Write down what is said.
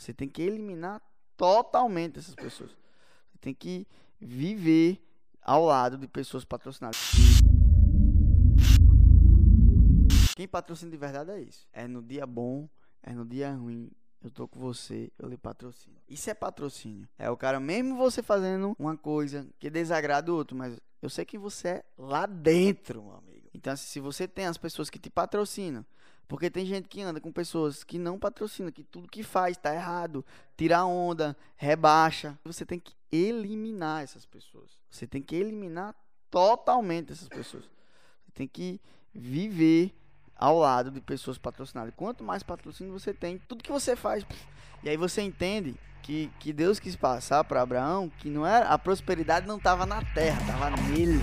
Você tem que eliminar totalmente essas pessoas. Você tem que viver ao lado de pessoas patrocinadas. Quem patrocina de verdade é isso. É no dia bom, é no dia ruim. Eu tô com você, eu lhe patrocino. Isso é patrocínio. É o cara, mesmo você fazendo uma coisa que desagrada o outro, mas eu sei que você é lá dentro, meu amigo. Então, assim, se você tem as pessoas que te patrocinam, porque tem gente que anda com pessoas que não patrocinam, que tudo que faz tá errado, tira onda, rebaixa. Você tem que eliminar essas pessoas. Você tem que eliminar totalmente essas pessoas. Você tem que viver ao lado de pessoas patrocinadas. Quanto mais patrocínio você tem, tudo que você faz. E aí você entende que, que Deus quis passar para Abraão que não era a prosperidade não estava na terra, estava nele.